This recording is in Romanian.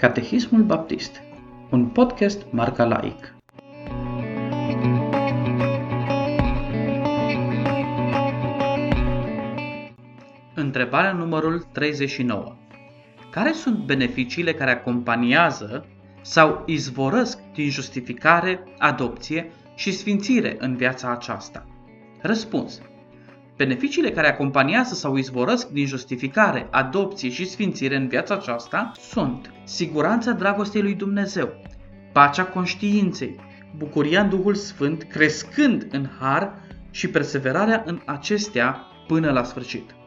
Catehismul Baptist, un podcast marca laic. Întrebarea numărul 39. Care sunt beneficiile care acompaniază sau izvorăsc din justificare, adopție și sfințire în viața aceasta? Răspuns. Beneficiile care acompaniază sau izvorăsc din justificare, adopție și sfințire în viața aceasta sunt siguranța dragostei lui Dumnezeu, pacea conștiinței, bucuria în Duhul Sfânt, crescând în har și perseverarea în acestea până la sfârșit.